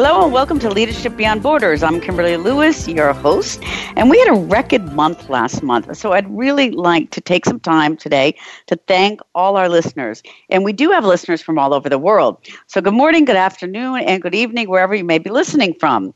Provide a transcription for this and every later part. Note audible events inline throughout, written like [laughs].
Hello and welcome to Leadership Beyond Borders. I'm Kimberly Lewis, your host, and we had a record month last month. So I'd really like to take some time today to thank all our listeners. And we do have listeners from all over the world. So good morning, good afternoon, and good evening, wherever you may be listening from.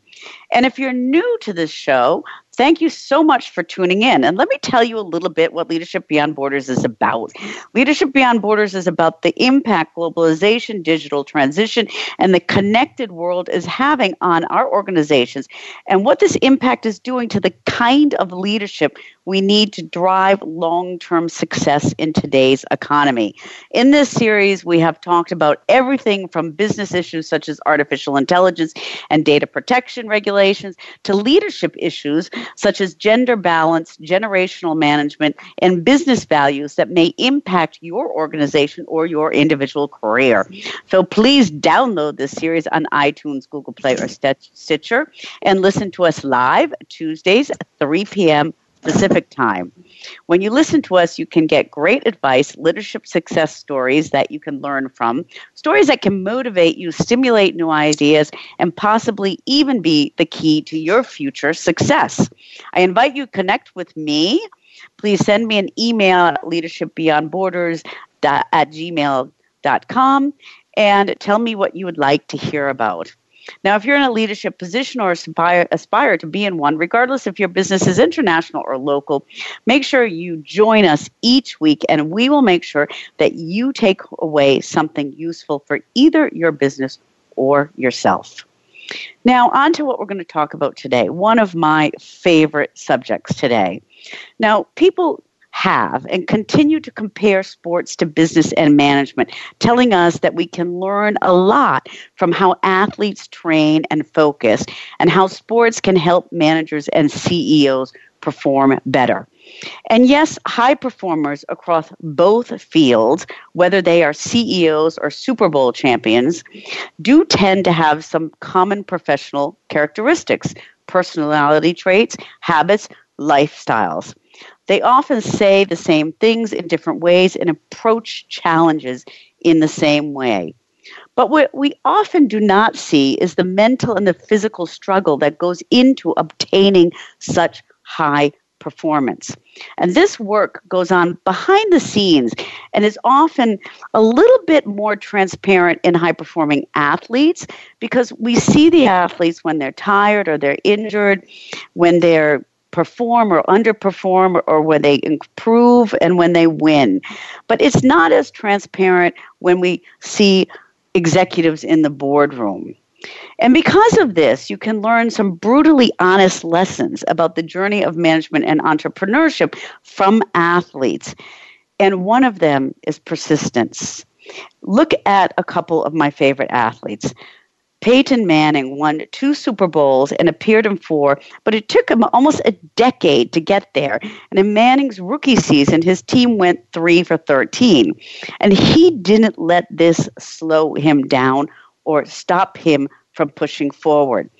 And if you're new to this show, Thank you so much for tuning in. And let me tell you a little bit what Leadership Beyond Borders is about. Leadership Beyond Borders is about the impact globalization, digital transition, and the connected world is having on our organizations and what this impact is doing to the kind of leadership we need to drive long term success in today's economy. In this series, we have talked about everything from business issues such as artificial intelligence and data protection regulations to leadership issues such as gender balance, generational management, and business values that may impact your organization or your individual career. So please download this series on iTunes, Google Play, or Stitcher and listen to us live Tuesdays, at 3 p.m. Pacific time. When you listen to us, you can get great advice, leadership success stories that you can learn from, stories that can motivate you, stimulate new ideas, and possibly even be the key to your future success. I invite you to connect with me. Please send me an email at leadershipbeyondborders at gmail.com and tell me what you would like to hear about. Now, if you're in a leadership position or aspire, aspire to be in one, regardless if your business is international or local, make sure you join us each week and we will make sure that you take away something useful for either your business or yourself. Now, on to what we're going to talk about today. One of my favorite subjects today. Now, people have and continue to compare sports to business and management, telling us that we can learn a lot from how athletes train and focus and how sports can help managers and CEOs perform better. And yes, high performers across both fields, whether they are CEOs or Super Bowl champions, do tend to have some common professional characteristics, personality traits, habits, lifestyles. They often say the same things in different ways and approach challenges in the same way. But what we often do not see is the mental and the physical struggle that goes into obtaining such high performance. And this work goes on behind the scenes and is often a little bit more transparent in high performing athletes because we see the athletes when they're tired or they're injured, when they're perform or underperform or, when they improve and when they win. But it's not as transparent when we see executives in the boardroom. And because of this, you can learn some brutally honest lessons about the journey of management and entrepreneurship from athletes. And one of them is persistence. Look at a couple of my favorite athletes. Peyton Manning won two Super Bowls and appeared in four, but it took him almost a decade to get there. And in Manning's rookie season, his team went three for 13. And he didn't let this slow him down or stop him from pushing forward.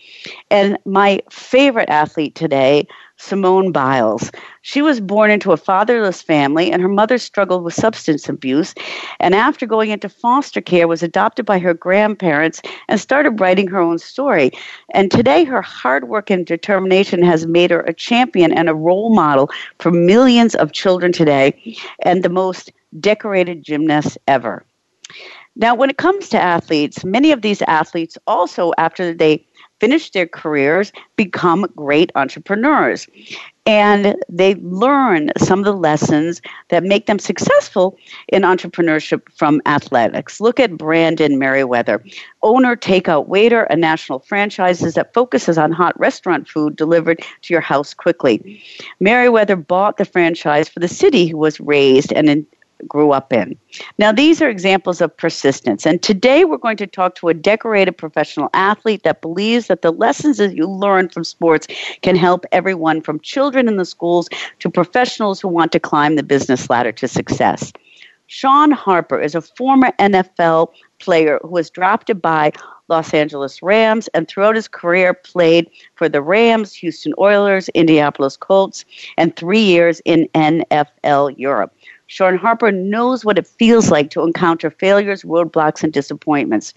And my favorite athlete today Simone Biles. She was born into a fatherless family, and her mother struggled with substance abuse. And after going into foster care, was adopted by her grandparents and started writing her own story. And today, her hard work and determination has made her a champion and a role model for millions of children today, and the most decorated gymnast ever. Now, when it comes to athletes, many of these athletes also, after they finish their careers, become great entrepreneurs. And they learn some of the lessons that make them successful in entrepreneurship from athletics. Look at Brandon Merriweather, owner, takeout waiter, a national franchise that focuses on hot restaurant food delivered to your house quickly. Merriweather bought the franchise for the city he was raised and in, grew up in. Now, these are examples of persistence. And today we're going to talk to a decorated professional athlete that believes that the lessons that you learn from sports can help everyone from children in the schools to professionals who want to climb the business ladder to success. Sean Harper is a former NFL player who was drafted by Los Angeles Rams, and throughout his career played for the Rams, Houston Oilers, Indianapolis Colts, and three years in NFL Europe. Shaun Harper knows what it feels like to encounter failures, roadblocks, and disappointments.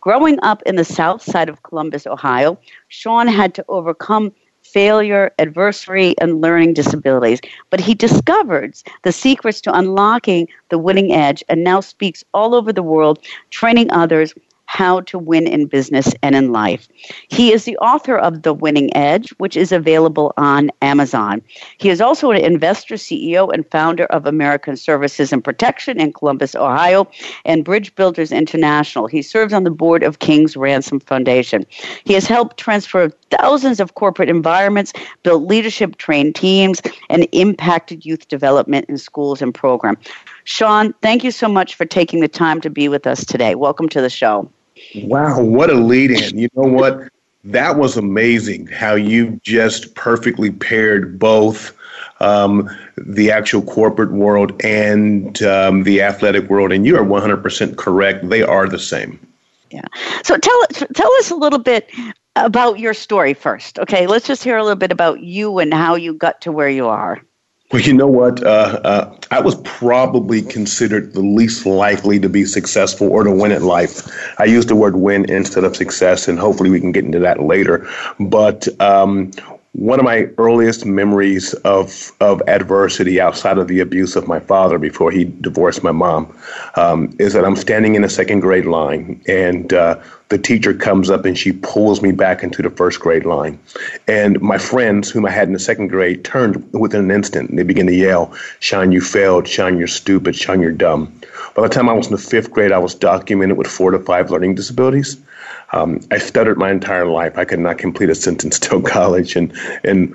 Growing up in the south side of Columbus, Ohio, Shaun had to overcome failure, adversity, and learning disabilities. But he discovered the secrets to unlocking the winning edge and now speaks all over the world, training others how to Win in Business and in Life. He is the author of The Winning Edge, which is available on Amazon. He is also an investor, CEO, and founder of American Services and Protection in Columbus, Ohio, and Bridge Builders International. He serves on the board of King's Ransom Foundation. He has helped transfer thousands of corporate environments, built leadership trained teams, and impacted youth development in schools and programs. Shaun, thank you so much for taking the time to be with us today. Welcome to the show. Wow, what a lead in. You know what? That was amazing how you just perfectly paired both um, the actual corporate world and um, the athletic world. And you are 100% correct. They are the same. Yeah. So tell, tell us a little bit about your story first. Okay, let's just hear a little bit about you and how you got to where you are. Well, you know what? Uh, uh, I was probably considered the least likely to be successful or to win at life. I use the word win instead of success, and hopefully we can get into that later. But um, one of my earliest memories of of adversity outside of the abuse of my father before he divorced my mom um, is that I'm standing in a second grade line and uh, the teacher comes up and she pulls me back into the first grade line. And my friends whom I had in the second grade turned within an instant. And they began to yell Shaun you failed. Shaun you're stupid. Shaun you're dumb. By the time I was in the fifth grade I was documented with four to five learning disabilities um, I stuttered my entire life. I could not complete a sentence [laughs] till college, and and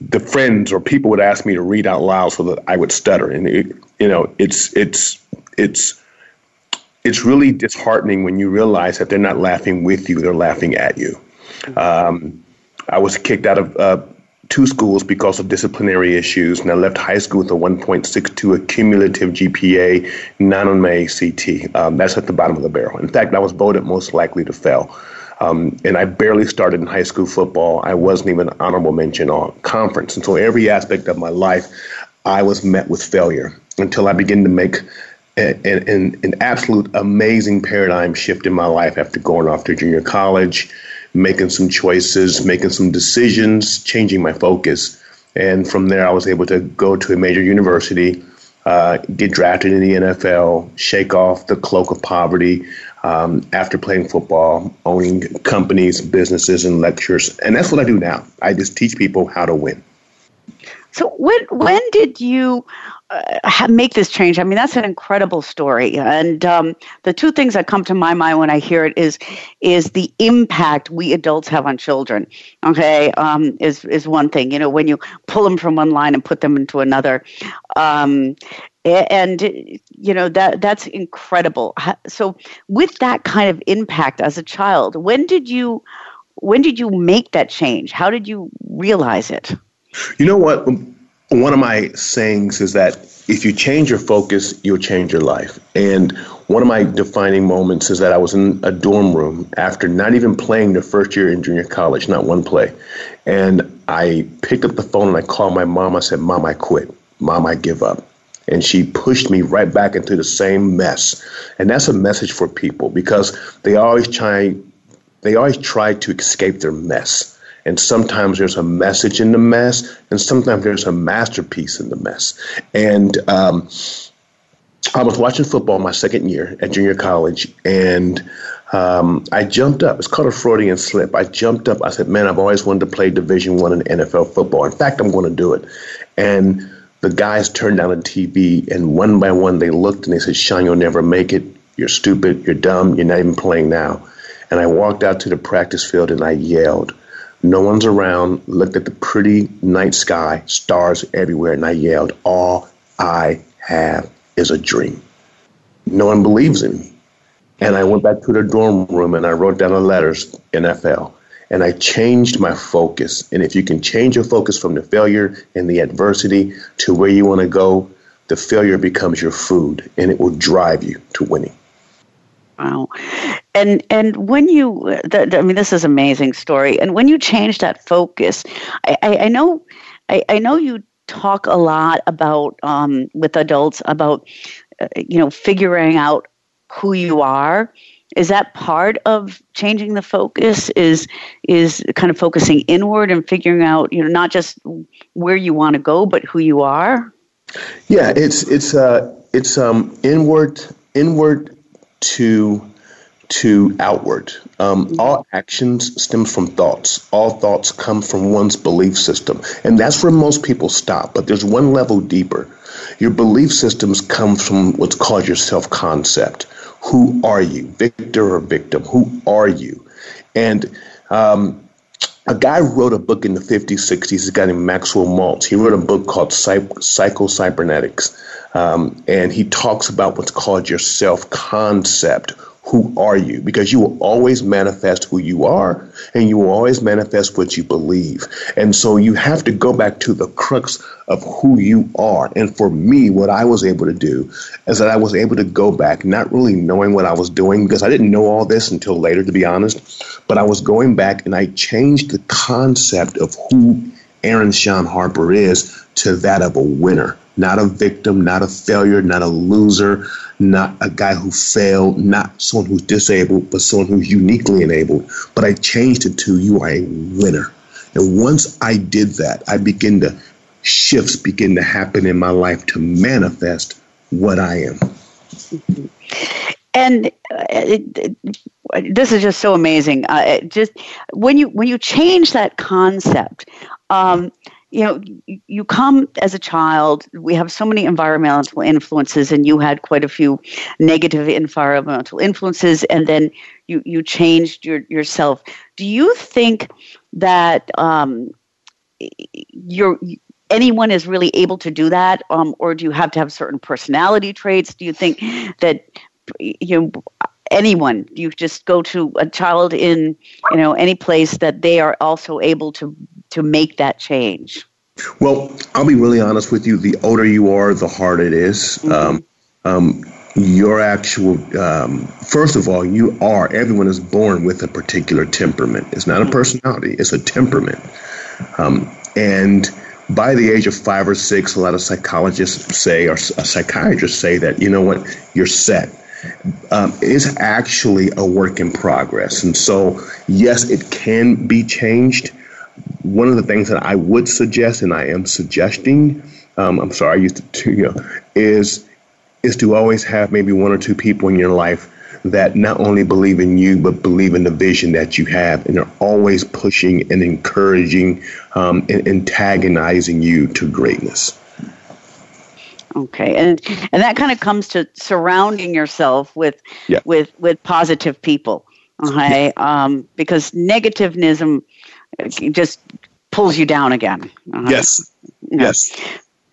the friends or people would ask me to read out loud so that I would stutter. And it, you know, it's it's it's it's really disheartening when you realize that they're not laughing with you; they're laughing at you. Um, I was kicked out of uh, two schools because of disciplinary issues, and I left high school with a 1.62 accumulative GPA, none on my ACT. Um, that's at the bottom of the barrel. In fact, I was voted most likely to fail. Um, and I barely started in high school football. I wasn't even honorable mention on conference. And so every aspect of my life, I was met with failure until I began to make an, an, an absolute amazing paradigm shift in my life after going off to junior college making some choices, making some decisions, changing my focus. And from there, I was able to go to a major university, uh, get drafted in the NFL, shake off the cloak of poverty um, after playing football, owning companies, businesses, and lectures. And that's what I do now. I just teach people how to win. So when when did you uh, make this change? I mean, that's an incredible story. And um, the two things that come to my mind when I hear it is is the impact we adults have on children. Okay, um, is is one thing. You know, when you pull them from one line and put them into another. Um, and you know that that's incredible so with that kind of impact as a child when did you when did you make that change how did you realize it you know what? One of my sayings is that if you change your focus, you'll change your life. And one of my defining moments is that I was in a dorm room after not even playing the first year in junior college, not one play. And I picked up the phone and I called my mom. I said, Mom, I quit. Mom, I give up. And she pushed me right back into the same mess. And that's a message for people because they always try they always try to escape their mess. And sometimes there's a message in the mess, and sometimes there's a masterpiece in the mess. And um, I was watching football my second year at junior college, and um, I jumped up. It's called a Freudian slip. I jumped up. I said, "Man, I've always wanted to play Division One in NFL football. In fact, I'm going to do it." And the guys turned down the TV, and one by one they looked and they said, "Shaun, you'll never make it. You're stupid. You're dumb. You're not even playing now." And I walked out to the practice field and I yelled. No one's around. Looked at the pretty night sky, stars everywhere, and I yelled, All I have is a dream. No one believes in me. And I went back to the dorm room and I wrote down the letters NFL. And I changed my focus. And if you can change your focus from the failure and the adversity to where you want to go, the failure becomes your food and it will drive you to winning. Wow. And and when you, I mean, this is amazing story. And when you change that focus, I, I, I know, I, I know you talk a lot about um, with adults about, uh, you know, figuring out who you are. Is that part of changing the focus? Is is kind of focusing inward and figuring out, you know, not just where you want to go, but who you are? Yeah, it's it's uh it's um inward inward to to outward. Um, mm-hmm. all actions stem from thoughts. All thoughts come from one's belief system, and that's where most people stop. But there's one level deeper. Your belief systems come from what's called your self concept. Who are you, victor or victim? Who are you? And um, a guy wrote a book in the 50s, 60s. A guy named Maxwell Maltz. He wrote a book called Psycho Cybernetics. Um, and he talks about what's called your self concept. Who are you? Because you will always manifest who you are, and you will always manifest what you believe. And so you have to go back to the crux of who you are. And for me, what I was able to do is that I was able to go back, not really knowing what I was doing, because I didn't know all this until later, to be honest. But I was going back and I changed the concept of who Aaron Sean Harper is to that of a winner not a victim, not a failure, not a loser, not a guy who failed, not someone who's disabled, but someone who's uniquely enabled. But I changed it to you are a winner. And once I did that, I begin to shifts begin to happen in my life to manifest what I am. And uh, it, it, this is just so amazing. Uh, just when you when you change that concept, um, you know, you come as a child, we have so many environmental influences, and you had quite a few negative environmental influences, and then you, you changed your, yourself. Do you think that um, you're, anyone is really able to do that, um, or do you have to have certain personality traits? Do you think that you know, anyone you just go to a child in you know any place that they are also able to to make that change? Well, I'll be really honest with you. The older you are, the harder it is. Mm-hmm. Um, um, your actual, um, first of all, you are, everyone is born with a particular temperament. It's not a mm-hmm. personality, it's a temperament. Um, and by the age of five or six, a lot of psychologists say, or psychiatrists say that, you know what, you're set. Um, is actually a work in progress. And so, yes, it can be changed one of the things that I would suggest, and I am suggesting, um, I'm sorry, I used to, to, you know, is is to always have maybe one or two people in your life that not only believe in you but believe in the vision that you have, and are always pushing and encouraging um, and antagonizing you to greatness. Okay, and and that kind of comes to surrounding yourself with yeah. with with positive people. Okay, um, because negativism just pulls you down again. Uh, yes. Yes.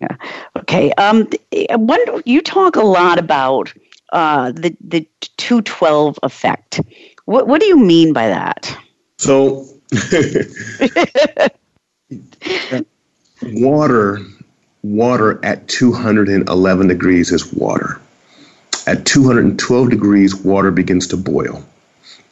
Yeah. Okay. Um, one, you talk a lot about uh, the the two twelve effect. What what do you mean by that? So, [laughs] water water at two hundred and eleven degrees is water. At two hundred and twelve degrees, water begins to boil.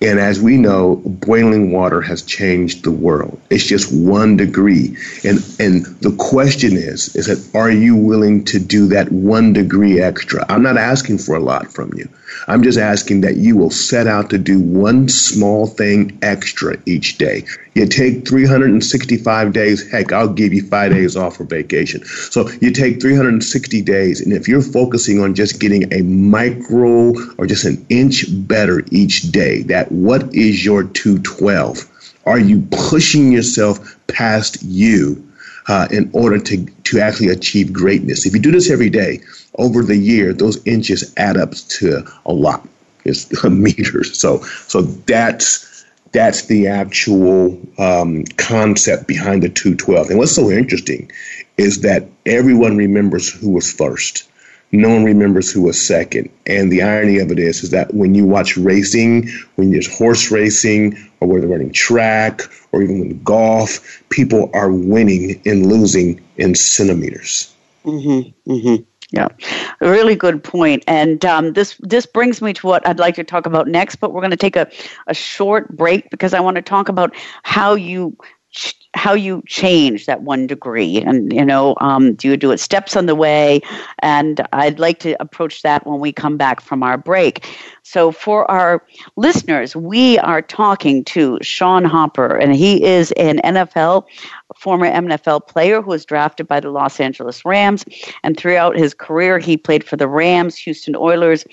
And as we know, boiling water has changed the world. It's just one degree. And and the question is, is that are you willing to do that one degree extra? I'm not asking for a lot from you. I'm just asking that you will set out to do one small thing extra each day. You take 365 days, heck, I'll give you five days off for vacation. So you take 360 days, and if you're focusing on just getting a micro or just an inch better each day, that what is your 212? Are you pushing yourself past you uh, in order to, to actually achieve greatness? If you do this every day, over the year, those inches add up to a lot. It's [laughs] meters. So so that's that's the actual um, concept behind the 212. And what's so interesting is that everyone remembers who was first. No one remembers who was second. And the irony of it is, is that when you watch racing, when there's horse racing, or whether running track, or even in golf, people are winning and losing in centimeters. Mm-hmm, mm-hmm. Yeah, a really good point. And um, this this brings me to what I'd like to talk about next. But we're going to take a, a short break because I want to talk about how you how you change that one degree and you know um, do you do it steps on the way and i'd like to approach that when we come back from our break so for our listeners we are talking to sean hopper and he is an nfl former NFL player who was drafted by the Los Angeles Rams. And throughout his career, he played for the Rams, Houston Oilers,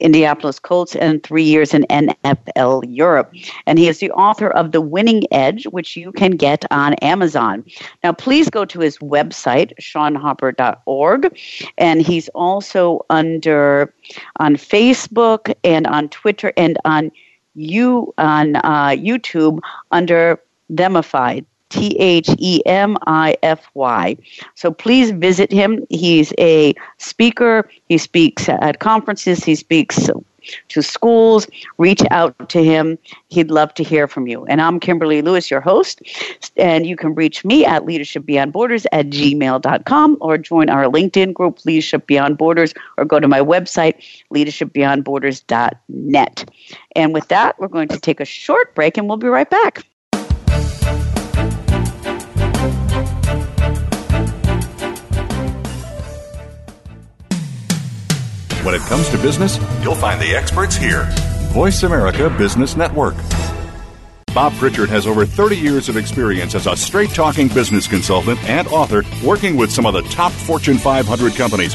Indianapolis Colts, and three years in NFL Europe. And he is the author of The Winning Edge, which you can get on Amazon. Now, please go to his website, seanhopper.org. And he's also under on Facebook and on Twitter and on you on uh, YouTube under Themify, T H E M I F Y. So please visit him. He's a speaker. He speaks at conferences. He speaks to schools. Reach out to him. He'd love to hear from you. And I'm Kimberly Lewis, your host. And you can reach me at Leadership Beyond Borders at gmail.com or join our LinkedIn group, Leadership Beyond Borders, or go to my website, leadershipbeyondborders.net. And with that, we're going to take a short break and we'll be right back. When it comes to business, you'll find the experts here. Voice America Business Network. Bob Pritchard has over 30 years of experience as a straight talking business consultant and author working with some of the top Fortune 500 companies.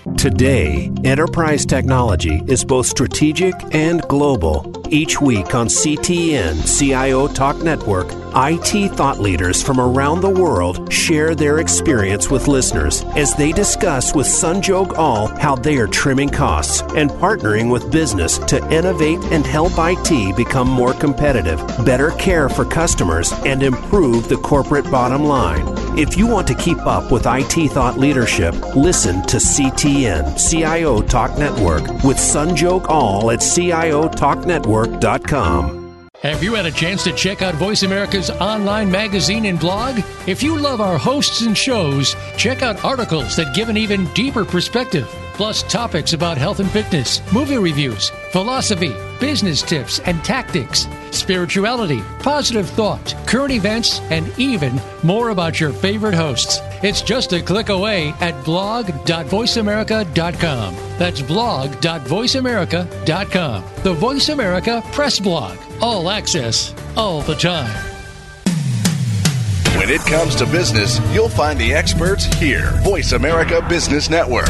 Today, enterprise technology is both strategic and global. Each week on CTN CIO Talk Network, IT thought leaders from around the world share their experience with listeners as they discuss with Sanjog Aul how they are trimming costs and partnering with business to innovate and help IT become more competitive, better care for customers, and improve the corporate bottom line. If you want to keep up with IT thought leadership, listen to CTN CIO Talk Network with Sanjog Aul at CIOTalkNetwork.com. Have you had a chance to check out Voice America's online magazine and blog? If you love our hosts and shows, check out articles that give an even deeper perspective, plus topics about health and fitness, movie reviews, philosophy, business tips and tactics, spirituality, positive thought, current events, and even more about your favorite hosts. It's just a click away at blog.voiceamerica.com. That's blog.voiceamerica.com. The Voice America Press Blog. All access, all the time. When it comes to business, you'll find the experts here. Voice America Business Network.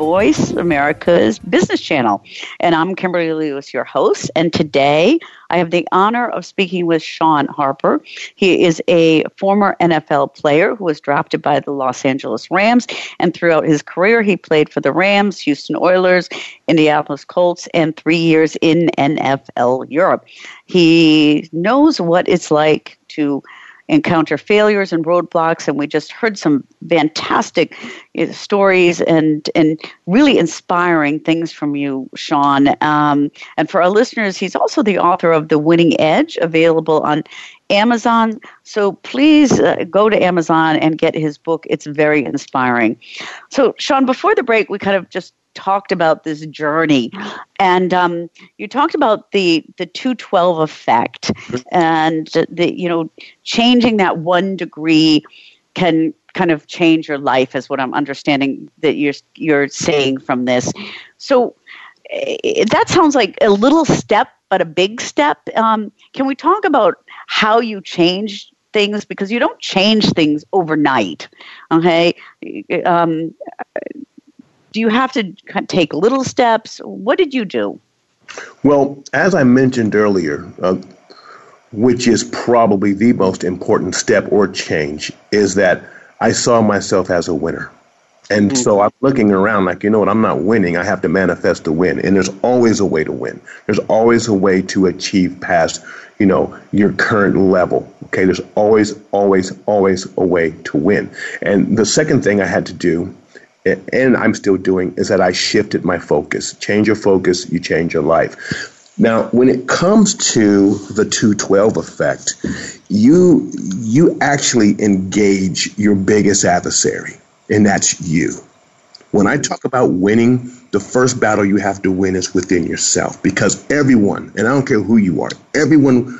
Voice America's Business Channel. And I'm Kimberly Lewis, your host. And today I have the honor of speaking with Sean Harper. He is a former NFL player who was drafted by the Los Angeles Rams. And throughout his career, he played for the Rams, Houston Oilers, Indianapolis Colts, and three years in NFL Europe. He knows what it's like to encounter failures and roadblocks. And we just heard some fantastic stories and and really inspiring things from you, Sean. Um, and for our listeners, he's also the author of The Winning Edge, available on Amazon. So please uh, go to Amazon and get his book. It's very inspiring. So, Sean, before the break, we kind of just talked about this journey, and um, you talked about the the two twelve effect, and the you know changing that one degree can kind of change your life, is what I'm understanding that you're you're saying from this. So eh, that sounds like a little step, but a big step. Um, can we talk about how you change things because you don't change things overnight? Okay. Um, do you have to take little steps? What did you do? Well, as I mentioned earlier, uh, which is probably the most important step or change, is that I saw myself as a winner. And mm-hmm. so I'm looking around like, you know what, I'm not winning. I have to manifest to win. And there's always a way to win. There's always a way to achieve past, you know, your current level. Okay. There's always, always, always a way to win. And the second thing I had to do, and I'm still doing, is that I shifted my focus. Change your focus, you change your life. Now, when it comes to the 212 effect, you you actually engage your biggest adversary, and that's you. When I talk about winning, the first battle you have to win is within yourself because everyone, and I don't care who you are, everyone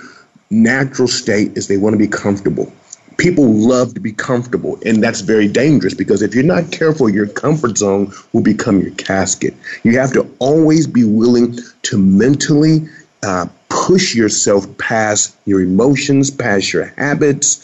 natural state is they want to be comfortable people love to be comfortable, and that's very dangerous because if you're not careful, your comfort zone will become your casket. You have to always be willing to mentally uh, push yourself past your emotions, past your habits,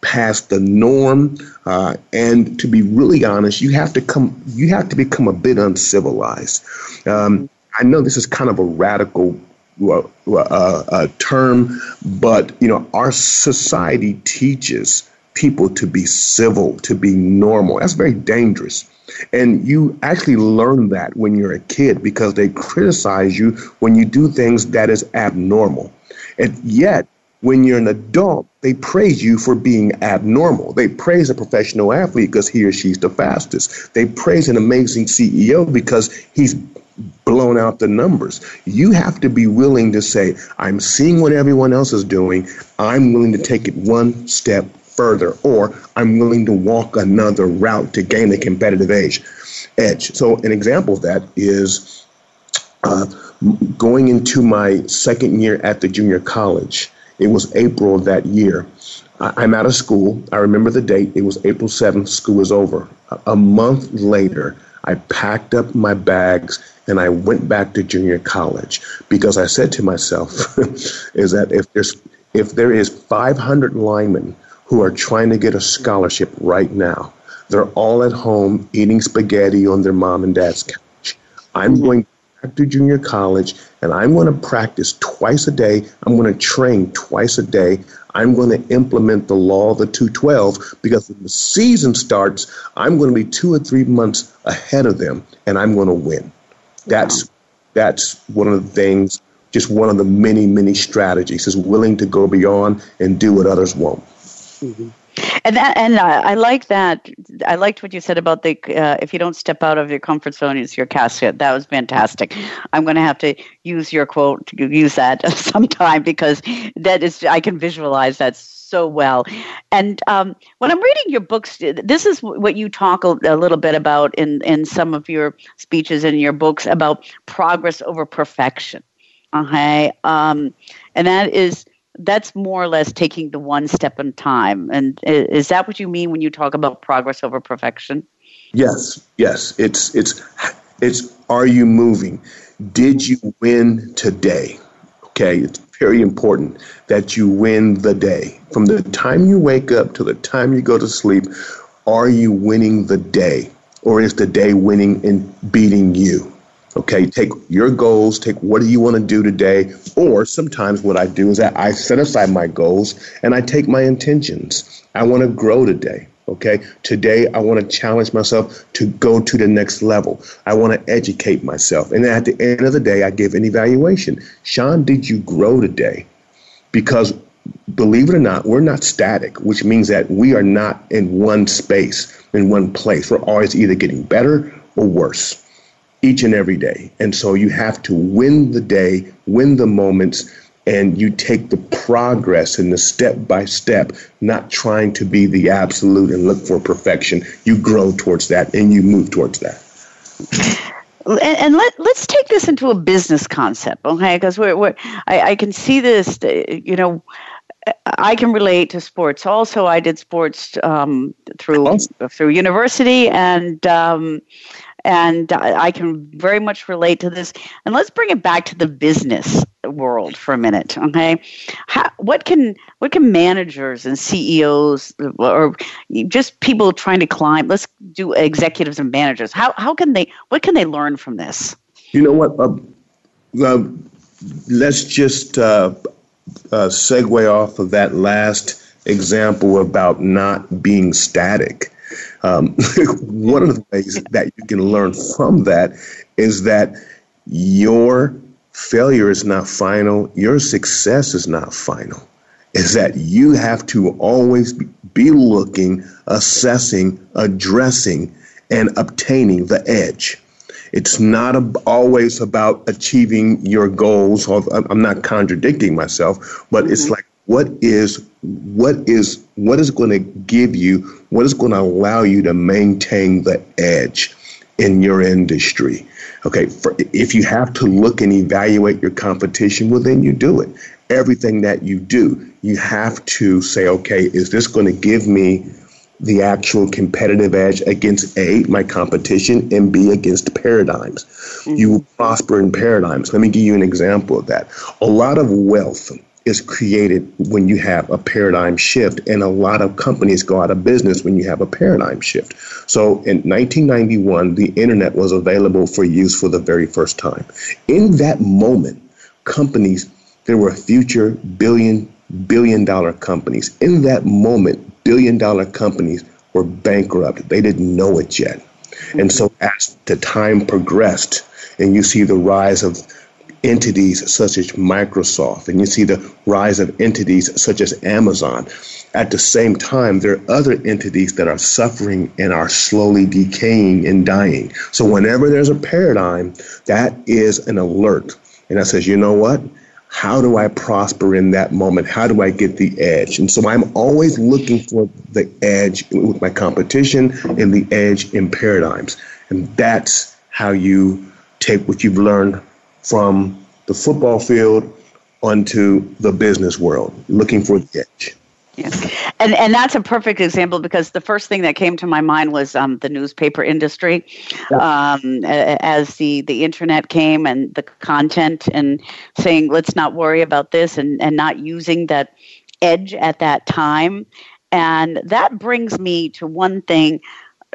past the norm, uh, and to be really honest, you have to come. You have to become a bit uncivilized. Um, I know this is kind of a radical uh, uh, term, but you know our society teaches people to be civil, to be normal. That's very dangerous. And you actually learn that when you're a kid because they criticize you when you do things that is abnormal. And yet, when you're an adult, they praise you for being abnormal. They praise a professional athlete because he or she's the fastest. They praise an amazing CEO because he's blown out the numbers. You have to be willing to say, I'm seeing what everyone else is doing. I'm willing to take it one step further, or I'm willing to walk another route to gain a competitive edge. Edge. So, an example of that is uh, going into my second year at the junior college. It was April of that year. I'm out of school. I remember the date. It was April 7th. School was over. A month later, I packed up my bags and I went back to junior college because I said to myself, [laughs] is that if there's if there is 500 linemen who are trying to get a scholarship right now, they're all at home eating spaghetti on their mom and dad's couch. I'm mm-hmm. going back to junior college and I'm going to practice twice a day. I'm going to train twice a day. I'm going to implement the law of the 212 because when the season starts, I'm going to be two or three months ahead of them and I'm going to win. That's that's one of the things, just one of the many many strategies is willing to go beyond and do what others won't. Mm-hmm. And that, and uh, I like that. I liked what you said about the uh, if you don't step out of your comfort zone, it's your casket. That was fantastic. I'm going to have to use your quote to use that [laughs] sometime because that is I can visualize that so well. And um, when I'm reading your books, this is what you talk a, a little bit about in in some of your speeches and your books about progress over perfection. Okay, um, and that is that's more or less taking the one step in time. And is that what you mean when you talk about progress over perfection? Yes, yes. It's it's it's are you moving? Did you win today? Okay, it's very important that you win the day. From the time you wake up to the time you go to sleep, are you winning the day? Or is the day winning and beating you? Okay, take your goals, take what do you want to do today, or sometimes what I do is that I set aside my goals and I take my intentions. I want to grow today. Okay, today I want to challenge myself to go to the next level. I want to educate myself. And at the end of the day, I give an evaluation. Sean, did you grow today? Because believe it or not, we're not static, which means that we are not in one space, in one place. We're always either getting better or worse each and every day. And so you have to win the day, win the moments, and you take the progress and the step by step, not trying to be the absolute and look for perfection. You grow towards that and you move towards that. And, let, let's take this into a business concept, okay? Because we're, we're I, I can see this, you know, I can relate to sports. Also, I did sports um, through through university, and um, and I can very much relate to this. And let's bring it back to the business world for a minute, okay? How, what can what can managers and CEOs or just people trying to climb? Let's do executives and managers. How how can they? What can they learn from this? You know what? Uh, uh, let's just uh, uh segue off of that last example about not being static. Um, [laughs] one of the ways that you can learn from that is that your failure is not final, your success is not final. Is that you have to always be looking, assessing, addressing, and obtaining the edge. It's not always about achieving your goals. I'm not contradicting myself, but it's mm-hmm. like what is what is what is going to give you what is going to allow you to maintain the edge in your industry okay for, if you have to look and evaluate your competition well then you do it everything that you do you have to say okay is this going to give me the actual competitive edge against A, my competition, and B, against paradigms. Mm-hmm. You will prosper in paradigms. Let me give you an example of that. A lot of wealth is created when you have a paradigm shift, and a lot of companies go out of business when you have a paradigm shift. So in 1991, the internet was available for use for the very first time. In that moment, companies, there were future billion, billion dollar companies. In that moment, billion dollar companies were bankrupt. They didn't know it yet. And mm-hmm. so as the time progressed, and you see the rise of entities such as Microsoft, and you see the rise of entities such as Amazon. At the same time, there are other entities that are suffering and are slowly decaying and dying. So, whenever there's a paradigm, that is an alert. And that says, you know what? How do I prosper in that moment? How do I get the edge? And so I'm always looking for the edge with my competition and the edge in paradigms. And that's how you take what you've learned from the football field onto the business world, looking for the edge. Yeah. And and that's a perfect example because the first thing that came to my mind was um, the newspaper industry, um, as the the internet came and the content and saying let's not worry about this and and not using that edge at that time, and that brings me to one thing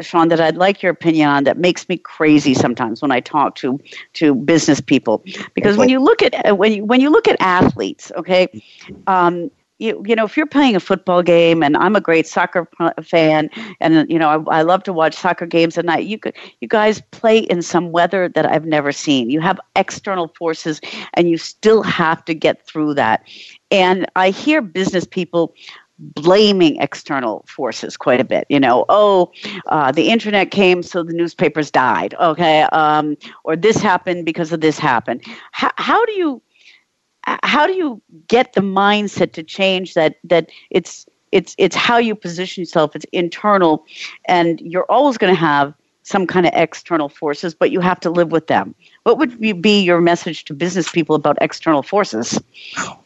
Sean, that I'd like your opinion on that makes me crazy sometimes when I talk to to business people. Because when you look at uh, when you when you look at athletes, okay, um, you, you know, if you're playing a football game, and I'm a great soccer fan, and you know, I, I love to watch soccer games at night. You could, you guys play in some weather that I've never seen. You have external forces, and you still have to get through that. And I hear business people blaming external forces quite a bit. You know, oh, uh, the internet came, so the newspapers died. Okay, um, or this happened because of this happened. How, how do you how do you get the mindset to change that that it's it's it's how you position yourself. It's internal, and you're always going to have some kind of external forces, but you have to live with them. What would be your message to business people about external forces?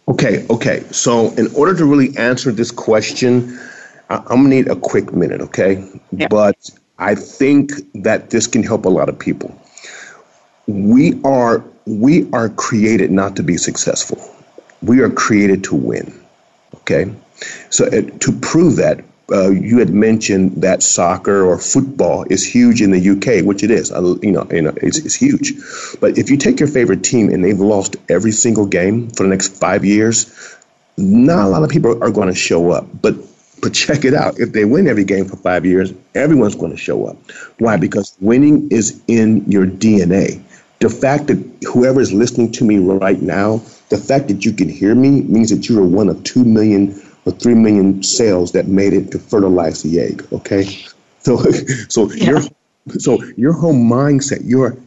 Okay, okay. So, in order to really answer this question, I'm going to need a quick minute, okay? Yeah. But I think that this can help a lot of people. We are we are created not to be successful. We are created to win. Okay? So, uh, to prove that, uh, you had mentioned that soccer or football is huge in the UK, which it is. Uh, you know, you know, it's, it's huge. But if you take your favorite team and they've lost every single game for the next five years, not a lot of people are going to show up. But but check it out. If they win every game for five years, everyone's going to show up. Why? Because winning is in your DNA. The fact that whoever is listening to me right now, the fact that you can hear me means that you are one of two million or three million cells that made it to fertilize the egg. Okay, so so yeah. your so your whole mindset, your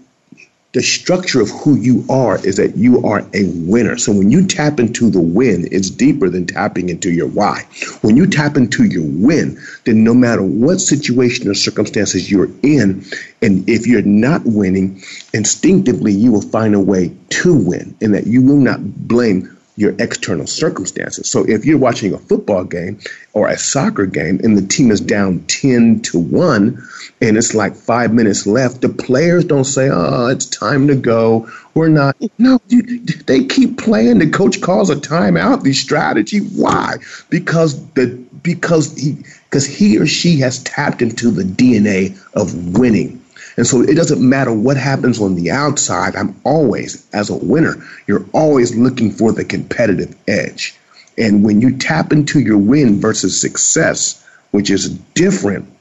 the structure of who you are is that you are a winner. So when you tap into the win, it's deeper than tapping into your why. When you tap into your win, then no matter what situation or circumstances you're in, and if you're not winning, instinctively you will find a way to win, and that you will not blame your external circumstances. So if you're watching a football game or a soccer game and the team is down 10 to 1 and it's like 5 minutes left, the players don't say, "Oh, it's time to go." We're not. No, they keep playing. The coach calls a timeout. The strategy. Why? Because the because he because he or she has tapped into the DNA of winning. And so it doesn't matter what happens on the outside. I'm always, as a winner, you're always looking for the competitive edge. And when you tap into your win versus success, which is different,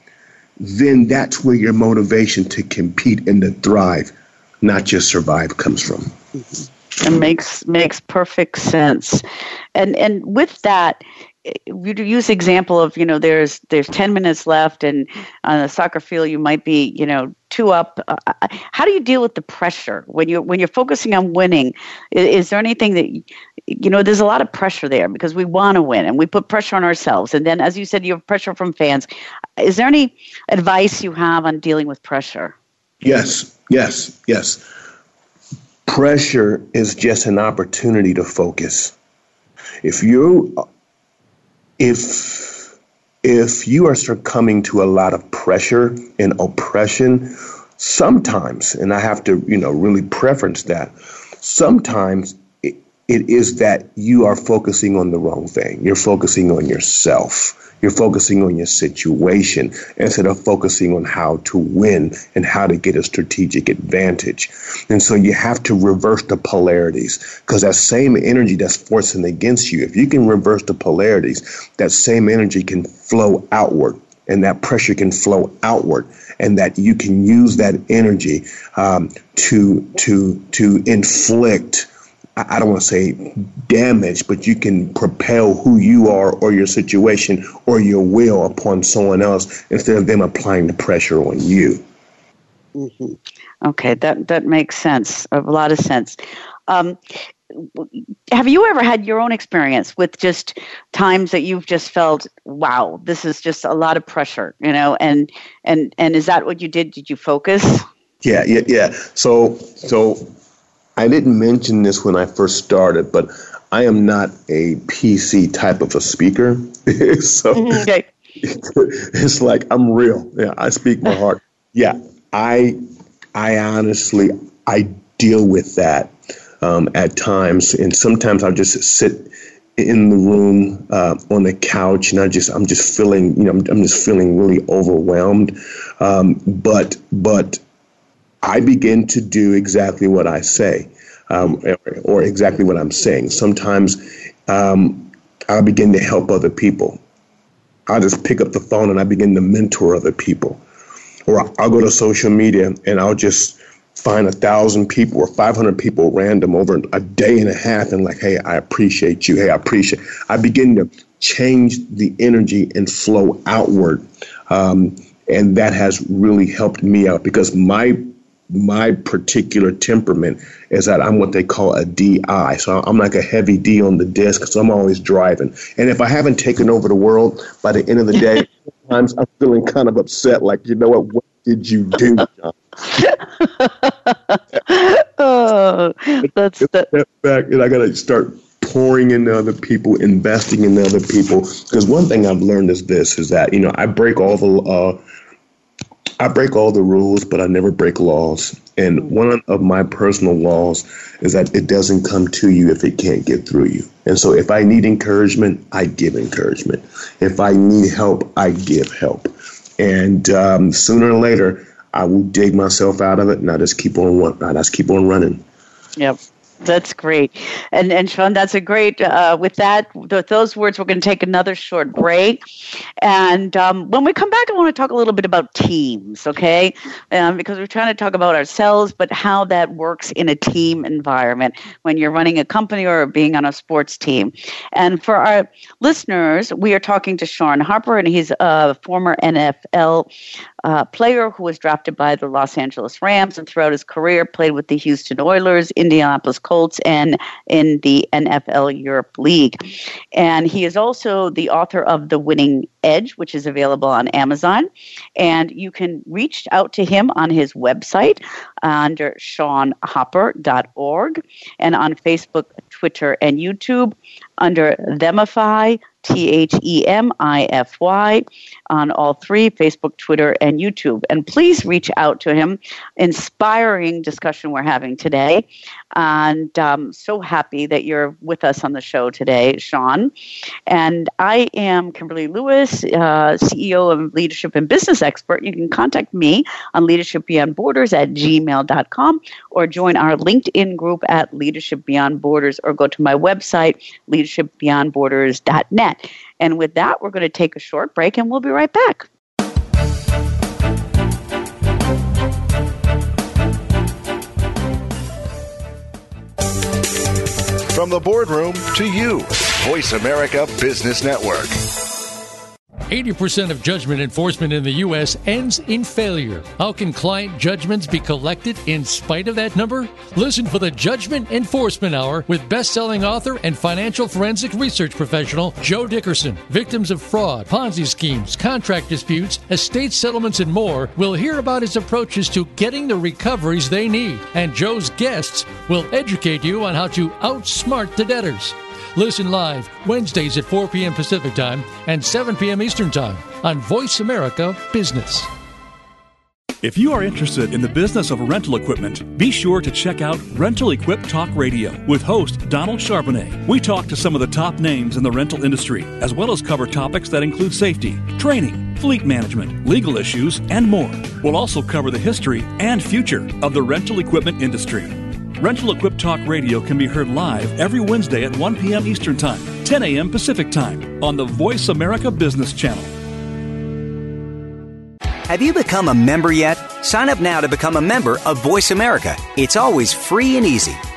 then that's where your motivation to compete and to thrive, not just survive, comes from. Mm-hmm. It makes makes perfect sense. And and with that, you use example of you know there's there's 10 minutes left and on a soccer field you might be you know two up. Uh, how do you deal with the pressure when you when you're focusing on winning? Is, is, there anything that you know there's a lot of pressure there because we want to win and we put pressure on ourselves. And then as you said you have pressure from fans. Is there any advice you have on dealing with pressure? Yes yes yes. Pressure is just an opportunity to focus. If you if if you are succumbing to a lot of pressure and oppression, sometimes, and I have to, you know, really preference that, sometimes it, it is that you are focusing on the wrong thing. You're focusing on yourself. You're focusing on your situation instead of focusing on how to win and how to get a strategic advantage. And so you have to reverse the polarities because that same energy that's forcing against you, if you can reverse the polarities, that same energy can flow outward and that pressure can flow outward and that you can use that energy um, to to to inflict I don't want to say damage, but you can propel who you are or your situation or your will upon someone else instead of them applying the pressure on you. Mm-hmm. Okay, that that makes sense. A lot of sense. Um, have you ever had your own experience with just times that you've just felt, "Wow, this is just a lot of pressure," you know? And and and is that what you did? Did you focus? Yeah, yeah, yeah. So so I didn't mention this when I first started, but I am not a PC type of a speaker. [laughs] so mm-hmm, [laughs] okay. it's like I'm real. Yeah, I speak my heart. Yeah, I I honestly I deal with that um, at times, and sometimes I'll just sit in the room uh, on the couch, and I just I'm just feeling you know I'm, I'm just feeling really overwhelmed. Um, but but I begin to do exactly what I say, um, or, or, exactly what I'm saying. Sometimes um, I begin to help other people. I'll just pick up the phone and I begin to mentor other people. Or I'll go to social media and I'll just find a thousand people or 500 people random over a day and a half and like, hey, I appreciate you. Hey, I appreciate. I begin to change the energy and flow outward. Um, and that has really helped me out because my my particular temperament is that I'm what they call a DI. So I'm like a heavy D on the DISC, so I'm always driving. And if I haven't taken over the world by the end of the [laughs] day, sometimes I'm feeling kind of upset. Like, you know what? What did you do, [laughs] John? [laughs] oh, that's that. back, and I got to start pouring into other people, investing in other people. Because one thing I've learned is this: is that you know I break all the uh, I break all the rules, but I never break laws. And one of my personal laws is that it doesn't come to you if it can't get through you. And so if I need encouragement, I give encouragement. If I need help, I give help. And um, sooner or later, I will dig myself out of it, and I just keep on. I just keep on running. Yep. That's great, and and Sean, that's a great. Uh, with that, with those words, we're going to take another short break, and um, when we come back, I want to talk a little bit about teams, okay? Um, because we're trying to talk about ourselves, but how that works in a team environment when you're running a company or being on a sports team. And for our listeners, we are talking to Sean Harper, and he's a former NFL uh, player who was drafted by the Los Angeles Rams and throughout his career played with the Houston Oilers, Indianapolis Colts, and in the NFL Europe League. And he is also the author of The Winning Edge, which is available on Amazon. And you can reach out to him on his website, under seanharper.org and on Facebook, Twitter, and YouTube under Themify, T H E M I F Y, on all three Facebook, Twitter, and YouTube. And please reach out to him. Inspiring discussion we're having today. And um, so happy that you're with us on the show today, Sean. And I am Kimberly Lewis, uh, CEO of Leadership and Business Expert. You can contact me on Leadership Beyond Borders at gmail.com or join our LinkedIn group at Leadership Beyond Borders or go to my website, leadershipbeyondborders.net. And with that, we're going to take a short break and we'll be right back. From the boardroom to you, Voice America Business Network. 80% of judgment enforcement in the U.S. ends in failure. How can client judgments be collected in spite of that number? Listen for the Judgment Enforcement Hour with best-selling author and financial forensic research professional Joe Dickerson. Victims of fraud, Ponzi schemes, contract disputes, estate settlements, and more will hear about his approaches to getting the recoveries they need. And Joe's guests will educate you on how to outsmart the debtors. Listen live Wednesdays at 4 p.m. Pacific Time and 7 p.m. Eastern Time on Voice America Business. If you are interested in the business of rental equipment, be sure to check out Rental Equip Talk Radio with host Donald Charbonnet. We talk to some of the top names in the rental industry, as well as cover topics that include safety, training, fleet management, legal issues, and more. We'll also cover the history and future of the rental equipment industry. Rental Equip Talk Radio can be heard live every Wednesday at 1 p.m. Eastern Time, 10 a.m. Pacific Time on the Voice America Business Channel. Have you become a member yet? Sign up now to become a member of Voice America. It's always free and easy.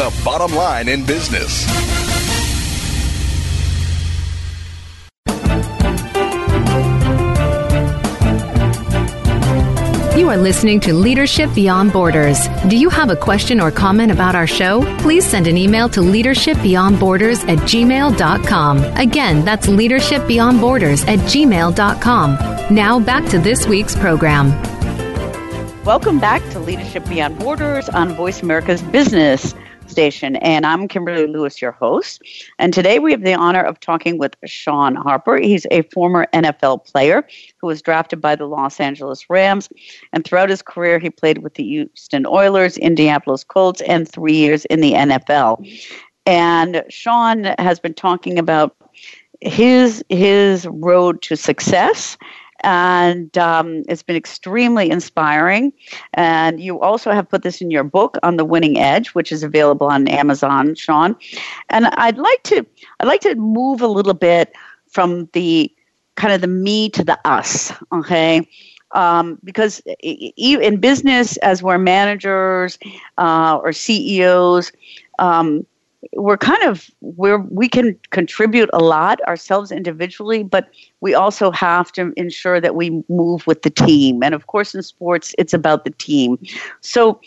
the bottom line in business. You are listening to Leadership Beyond Borders. Do you have a question or comment about our show? Please send an email to leadershipbeyondborders at gmail.com. Again, that's leadershipbeyondborders at gmail.com. Now back to this week's program. Welcome back to Leadership Beyond Borders on Voice America's Business Station. And I'm Kimberly Lewis, your host. And today we have the honor of talking with Sean Harper. He's a former NFL player who was drafted by the Los Angeles Rams. And throughout his career, he played with the Houston Oilers, Indianapolis Colts, and three years in the NFL. And Sean has been talking about his his road to success and um, it's been extremely inspiring. And you also have put this in your book on the winning edge, which is available on Amazon, Sean. And I'd like to I'd like to move a little bit from the kind of the me to the us, okay? Um, because in business, as we're managers uh, or CEOs, um, we're kind of where we can contribute a lot ourselves individually, but we also have to ensure that we move with the team. And of course, in sports, it's about the team. So,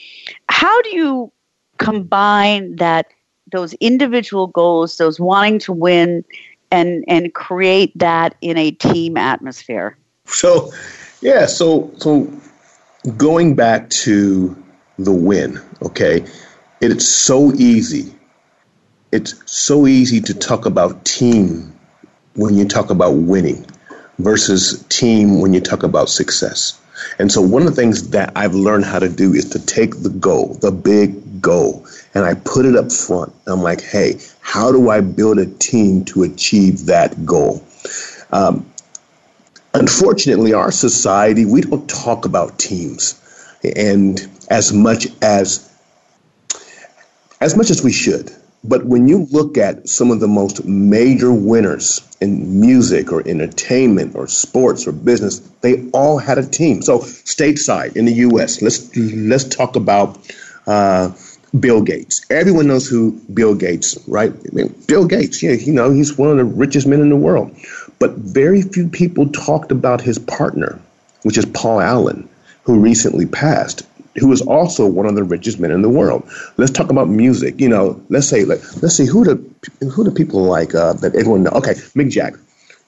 how do you combine that those individual goals, those wanting to win, and and create that in a team atmosphere? So, yeah. So so going back to the win, okay, it's so easy it's so easy to talk about team when you talk about winning versus team when you talk about success. And so one of the things that I've learned how to do is to take the goal, the big goal, and I put it up front. I'm like, hey, how do I build a team to achieve that goal? Um, unfortunately, our society, we don't talk about teams and as much as as much as we should. But when you look at some of the most major winners in music or entertainment or sports or business, they all had a team. So stateside in the U.S., let's let's talk about uh, Bill Gates. Everyone knows who Bill Gates, right? I mean, Bill Gates, yeah, you know, he's one of the richest men in the world. But very few people talked about his partner, which is Paul Allen, who recently passed, who is also one of the richest men in the world. Let's talk about music. You know, let's say, like, let's see who the who the people like uh, that everyone know. Okay, Mick Jagger.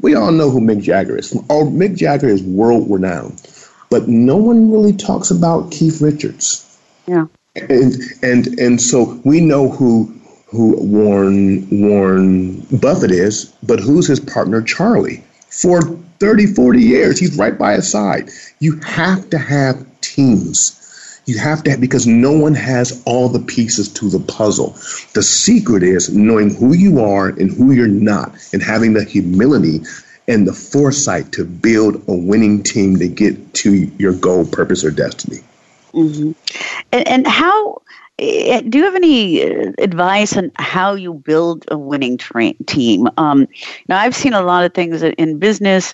We all know who Mick Jagger is. Oh, Mick Jagger is world renowned, but no one really talks about Keith Richards. Yeah. And and and so we know who who Warren Warren Buffett is, but who's his partner Charlie? For 30, 40 years, he's right by his side. You have to have teams. You have to because no one has all the pieces to the puzzle. The secret is knowing who you are and who you're not, and having the humility and the foresight to build a winning team to get to your goal, purpose, or destiny. Mm-hmm. And, and how eh, do you have any uh, advice on how you build a winning tra- team? Um, now, I've seen a lot of things in business.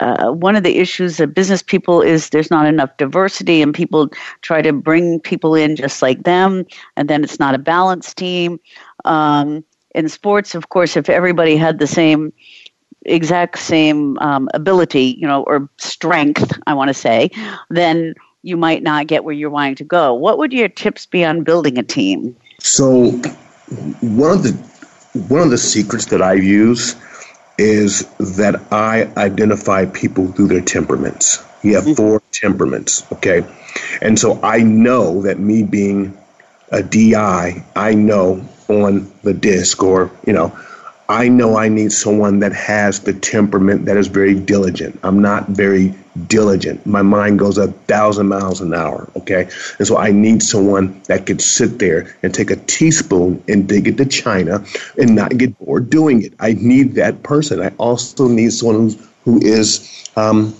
Uh, one of the issues of business people is there's not enough diversity, and people try to bring people in just like them, and then it's not a balanced team. Um, in sports, of course, if everybody had the same exact same um, ability, you know, or strength, I want to say, then you might not get where you're wanting to go. What would your tips be on building a team? So, one of the one of the secrets that I use is that I identify people through their temperaments. You have mm-hmm. four temperaments, okay? And so I know that me being a DI, I know on the DISC or, you know, I know I need someone that has the temperament that is very diligent. I'm not very diligent. My mind goes a thousand miles an hour. Okay. And so I need someone that could sit there and take a teaspoon and dig it to China and not get bored doing it. I need that person. I also need someone who's, who is um,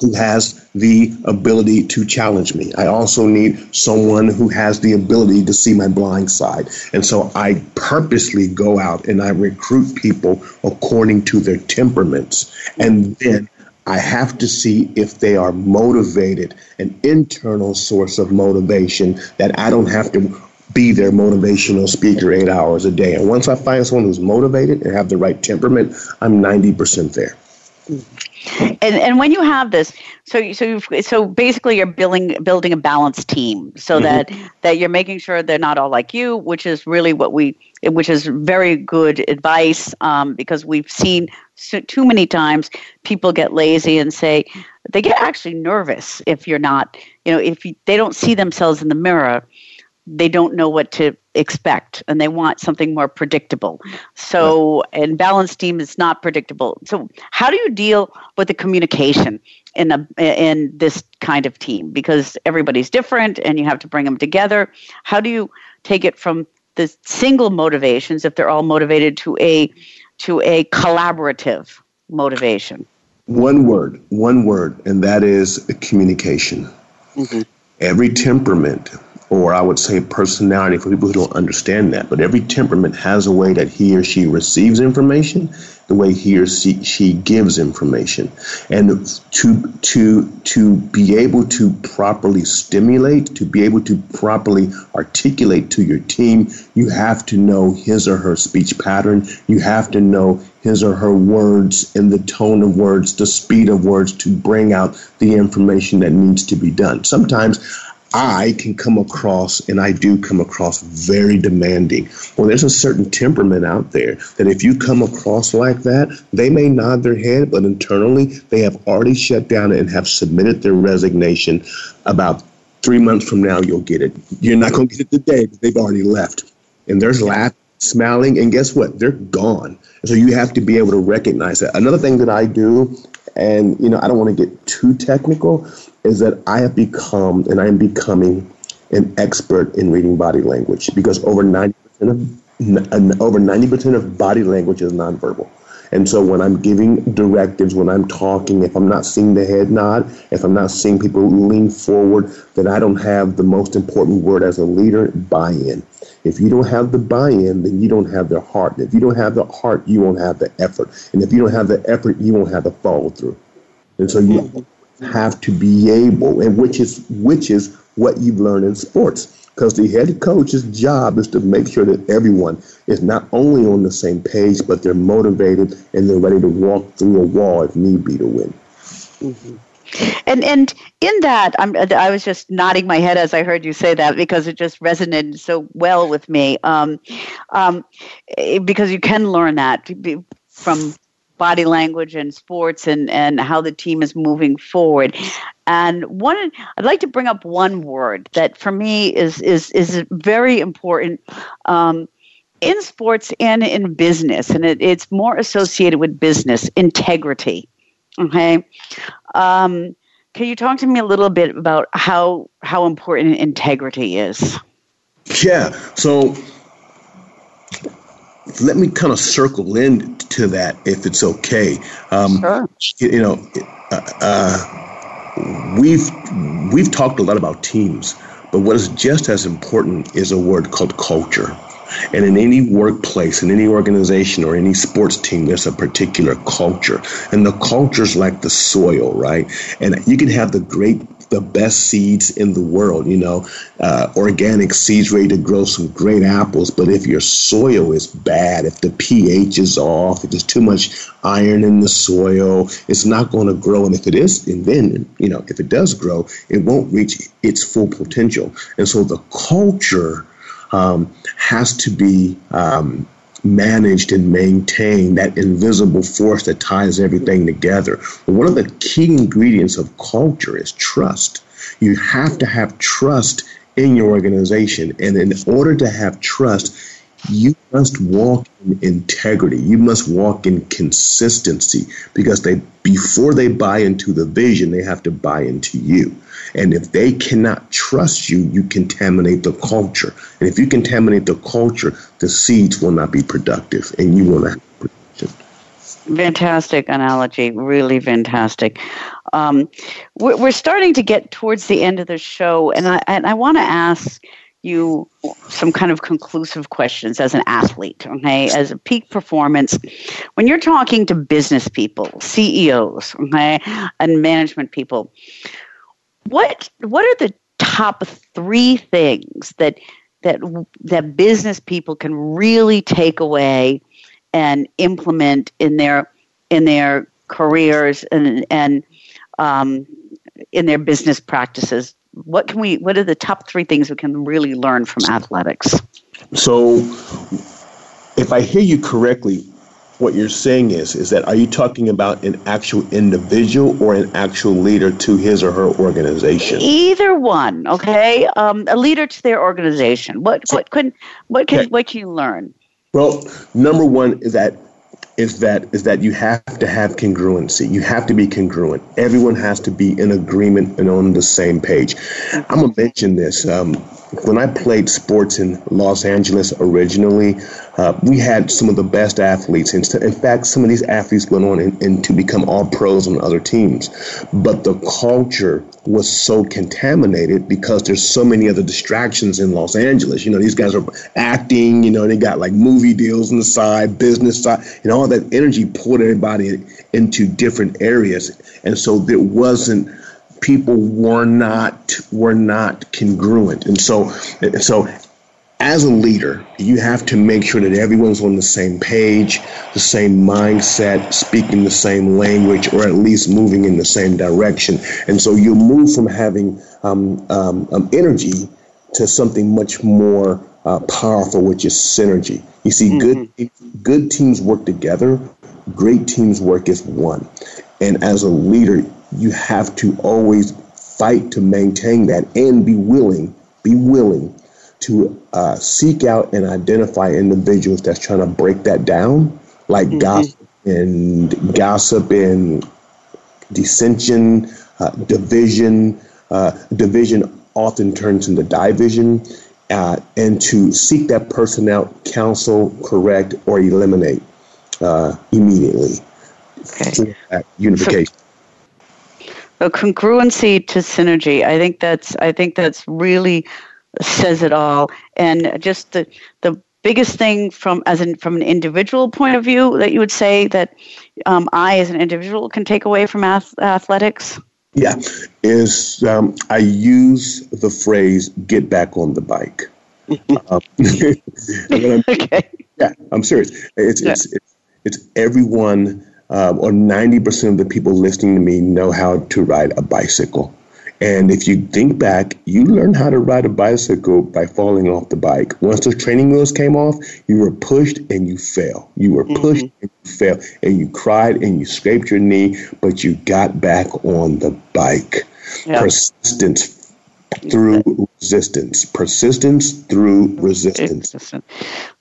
who has the ability to challenge me. I also need someone who has the ability to see my blind side. And so I purposely go out and I recruit people according to their temperaments. And then I have to see if they are motivated, an internal source of motivation that I don't have to be their motivational speaker eight hours a day. And once I find someone who's motivated and have the right temperament, I'm 90% there. And and when you have this, so so so basically you're building building a balanced team, so mm-hmm. that that you're making sure they're not all like you, which is really what we, which is very good advice, um, because we've seen so, too many times people get lazy and say they get actually nervous if you're not, you know, if you, they don't see themselves in the mirror they don't know what to expect and they want something more predictable. So, and balanced team is not predictable. So, how do you deal with the communication in a in this kind of team because everybody's different and you have to bring them together? How do you take it from the single motivations if they're all motivated to a to a collaborative motivation? One word, one word, and that is communication. Mm-hmm. Every temperament or I would say personality for people who don't understand that. But every temperament has a way that he or she receives information, the way he or she, gives information. And to to to be able to properly stimulate, to be able to properly articulate to your team, you have to know his or her speech pattern. You have to know his or her words and the tone of words, the speed of words to bring out the information that needs to be done. Sometimes I can come across, and I do come across very demanding. Well, there's a certain temperament out there that if you come across like that, they may nod their head, but internally they have already shut down and have submitted their resignation. About three months from now, you'll get it. You're not going to get it today, but they've already left. And there's laughing, smiling, and guess what? They're gone. So you have to be able to recognize that. Another thing that I do, and you know, I don't want to get too technical, is that I have become and I am becoming an expert in reading body language because over 90% of over 90% of body language is nonverbal. And so when I'm giving directives, when I'm talking, if I'm not seeing the head nod, if I'm not seeing people lean forward, then I don't have the most important word as a leader, buy-in. If you don't have the buy-in, then you don't have the heart. If you don't have the heart, you won't have the effort. And if you don't have the effort, you won't have the follow through. And so you have to be able, and which is which is what you've learned in sports. because the head coach's job is to make sure that everyone is not only on the same page, but they're motivated and they're ready to walk through a wall if need be to win. Mm-hmm. And and in that, I'm, I was just nodding my head as I heard you say that because it just resonated so well with me. Um, um, because you can learn that from body language and sports and, and how the team is moving forward. And one, I'd like to bring up one word that for me is is is very important. Um, in sports and in business, and it, it's more associated with business integrity. Okay, um, can you talk to me a little bit about how how important integrity is? Yeah. So let me kind of circle in to that if it's okay. Um, sure. You know, uh, uh, we've we've talked a lot about teams, but what is just as important is a word called culture. And in any workplace, in any organization, or any sports team, there's a particular culture. And the culture's like the soil, right? And you can have the great the best seeds in the world, you know, uh, organic seeds ready to grow some great apples. But if your soil is bad, if the pH is off, if there's too much iron in the soil, it's not going to grow. And if it is, and then, you know, if it does grow, it won't reach its full potential. And so the culture um, has to be um, managed and maintained, that invisible force that ties everything together. one of the key ingredients of culture is trust. You have to have trust in your organization. And in order to have trust, you must walk in integrity. You must walk in consistency because they before they buy into the vision, they have to buy into you. And if they cannot trust you, you contaminate the culture. And if you contaminate the culture, the seeds will not be productive and you will not have production. Fantastic analogy, really fantastic. Um, we're, starting to get towards the end of the show, and I, and I want to ask you some kind of conclusive questions as an athlete, okay, as a peak performance. When you're talking to business people, CEOs, okay, and management people, what what are the top three things that that that business people can really take away and implement in their in their careers and and um, in their business practices what can we what are the top three things we can really learn from athletics? So if i hear you correctly what you're saying is is that are you talking about an actual individual or an actual leader to his or her organization? Either one okay? Um, a leader to their organization. What what can what can okay. what can you learn? Well number one is that is that is that you have to have congruency. You have to be congruent. Everyone has to be in agreement and on the same page. I'm gonna mention this. Um, when I played sports in Los Angeles originally, uh, we had some of the best athletes. In fact, some of these athletes went on and, to become all pros on other teams. But the culture was so contaminated because there's so many other distractions in Los Angeles. You know, these guys are acting, you know, they got like movie deals on the side, business side, and all that energy pulled everybody into different areas. And so there wasn't people were not were not congruent. And so and so as a leader, you have to make sure that everyone's on the same page, the same mindset, speaking the same language, or at least moving in the same direction. And so you move from having um, um, um, energy to something much more uh, powerful, which is synergy. You see, mm-hmm. good good teams work together. Great teams work as one. And as a leader, you have to always fight to maintain that and be willing, be willing to uh, seek out and identify individuals that's trying to break that down, like mm-hmm. gossip and gossip and dissension, uh, division. Uh, division often turns into division, uh, and to seek that person out, counsel, correct, or eliminate uh, immediately. Okay. unification. So- a congruency to synergy. I think that's I think that's really says it all. And just the the biggest thing from as an from an individual point of view that you would say that um, I as an individual can take away from ath- athletics. Yeah, is um, I use the phrase "get back on the bike." [laughs] um, [laughs] okay. Yeah, I'm serious. It's yeah. it's, it's it's everyone um, or 90% of the people listening to me know how to ride a bicycle. And if you think back, you learned how to ride a bicycle by falling off the bike. Once the training wheels came off, you were pushed and you fell. You were pushed mm-hmm. and you fell. And you cried and you scraped your knee, but you got back on the bike. Persistence through resistance. Persistence through resistance.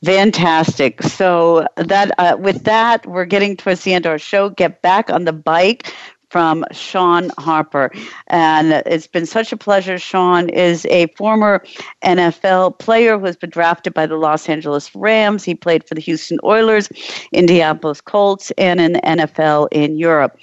Fantastic. So that uh, with that, we're getting towards the end of our show. Get back on the bike from Sean Harper. And it's been such a pleasure. Sean is a former NFL player who has been drafted by the Los Angeles Rams. He played for the Houston Oilers, Indianapolis Colts, and in the NFL in Europe.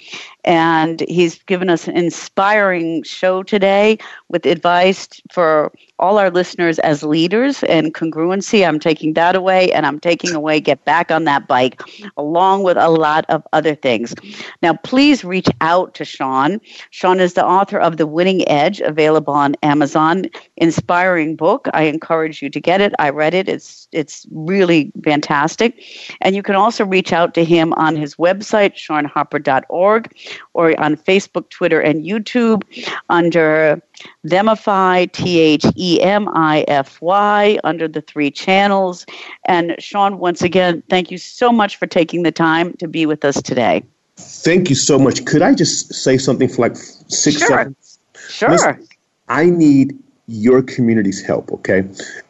And he's given us an inspiring show today with advice for all our listeners as leaders and congruency. I'm taking that away, and I'm taking away get back on that bike, along with a lot of other things. Now, please reach out to Sean. Sean is the author of The Winning Edge, available on Amazon. Inspiring book. I encourage you to get it. I read it. It's it's really fantastic. And you can also reach out to him on his website, seanharper.org, or on Facebook, Twitter, and YouTube under Themify, T H E M I F Y, under the three channels. And Sean, once again, thank you so much for taking the time to be with us today. Thank you so much. Could I just say something for like six sure. seconds? Sure. Listen, I need your community's help, okay?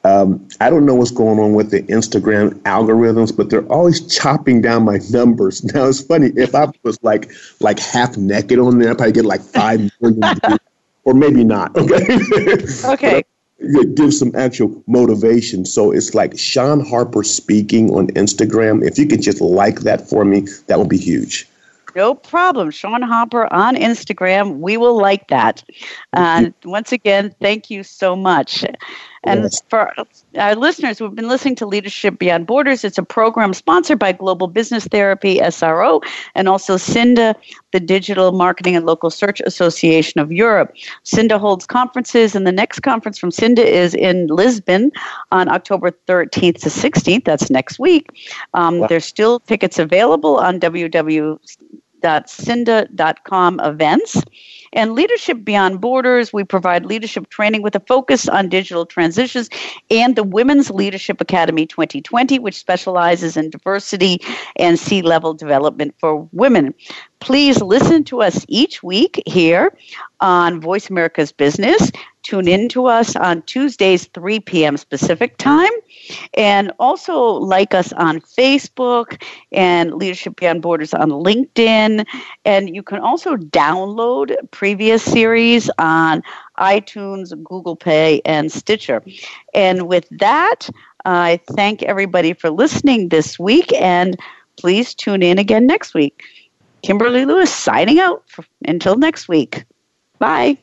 Um, I don't know what's going on with the Instagram algorithms, but they're always chopping down my numbers. [laughs] Now it's funny if I was like like half naked on there, I probably get like five [laughs] million or maybe not. [laughs] Okay. Okay. give some actual motivation. So it's like Sean Harper speaking on Instagram. If you could just like that for me, that would be huge. No problem. Sean Harper on Instagram. We will like that. And once again, thank you so much. And for our listeners who've been listening to Leadership Beyond Borders, it's a program sponsored by Global Business Therapy, SRO, and also CINDA, the Digital Marketing and Local Search Association of Europe. CINDA holds conferences, and the next conference from CINDA is in Lisbon on October 13th to 16th. That's next week. Um, wow. There's still tickets available on www www.cinda.com events. And Leadership Beyond Borders, we provide leadership training with a focus on digital transitions and the Women's Leadership Academy 2020, which specializes in diversity and C-level development for women. Please listen to us each week here on Voice America's Business. Tune in to us on Tuesdays, 3 p.m. Pacific time. And also like us on Facebook and Leadership Beyond Borders on LinkedIn. And you can also download previous series on iTunes, Google Play, and Stitcher. And with that, I thank everybody for listening this week. And please tune in again next week. Kimberly Lewis signing out until next week. Bye.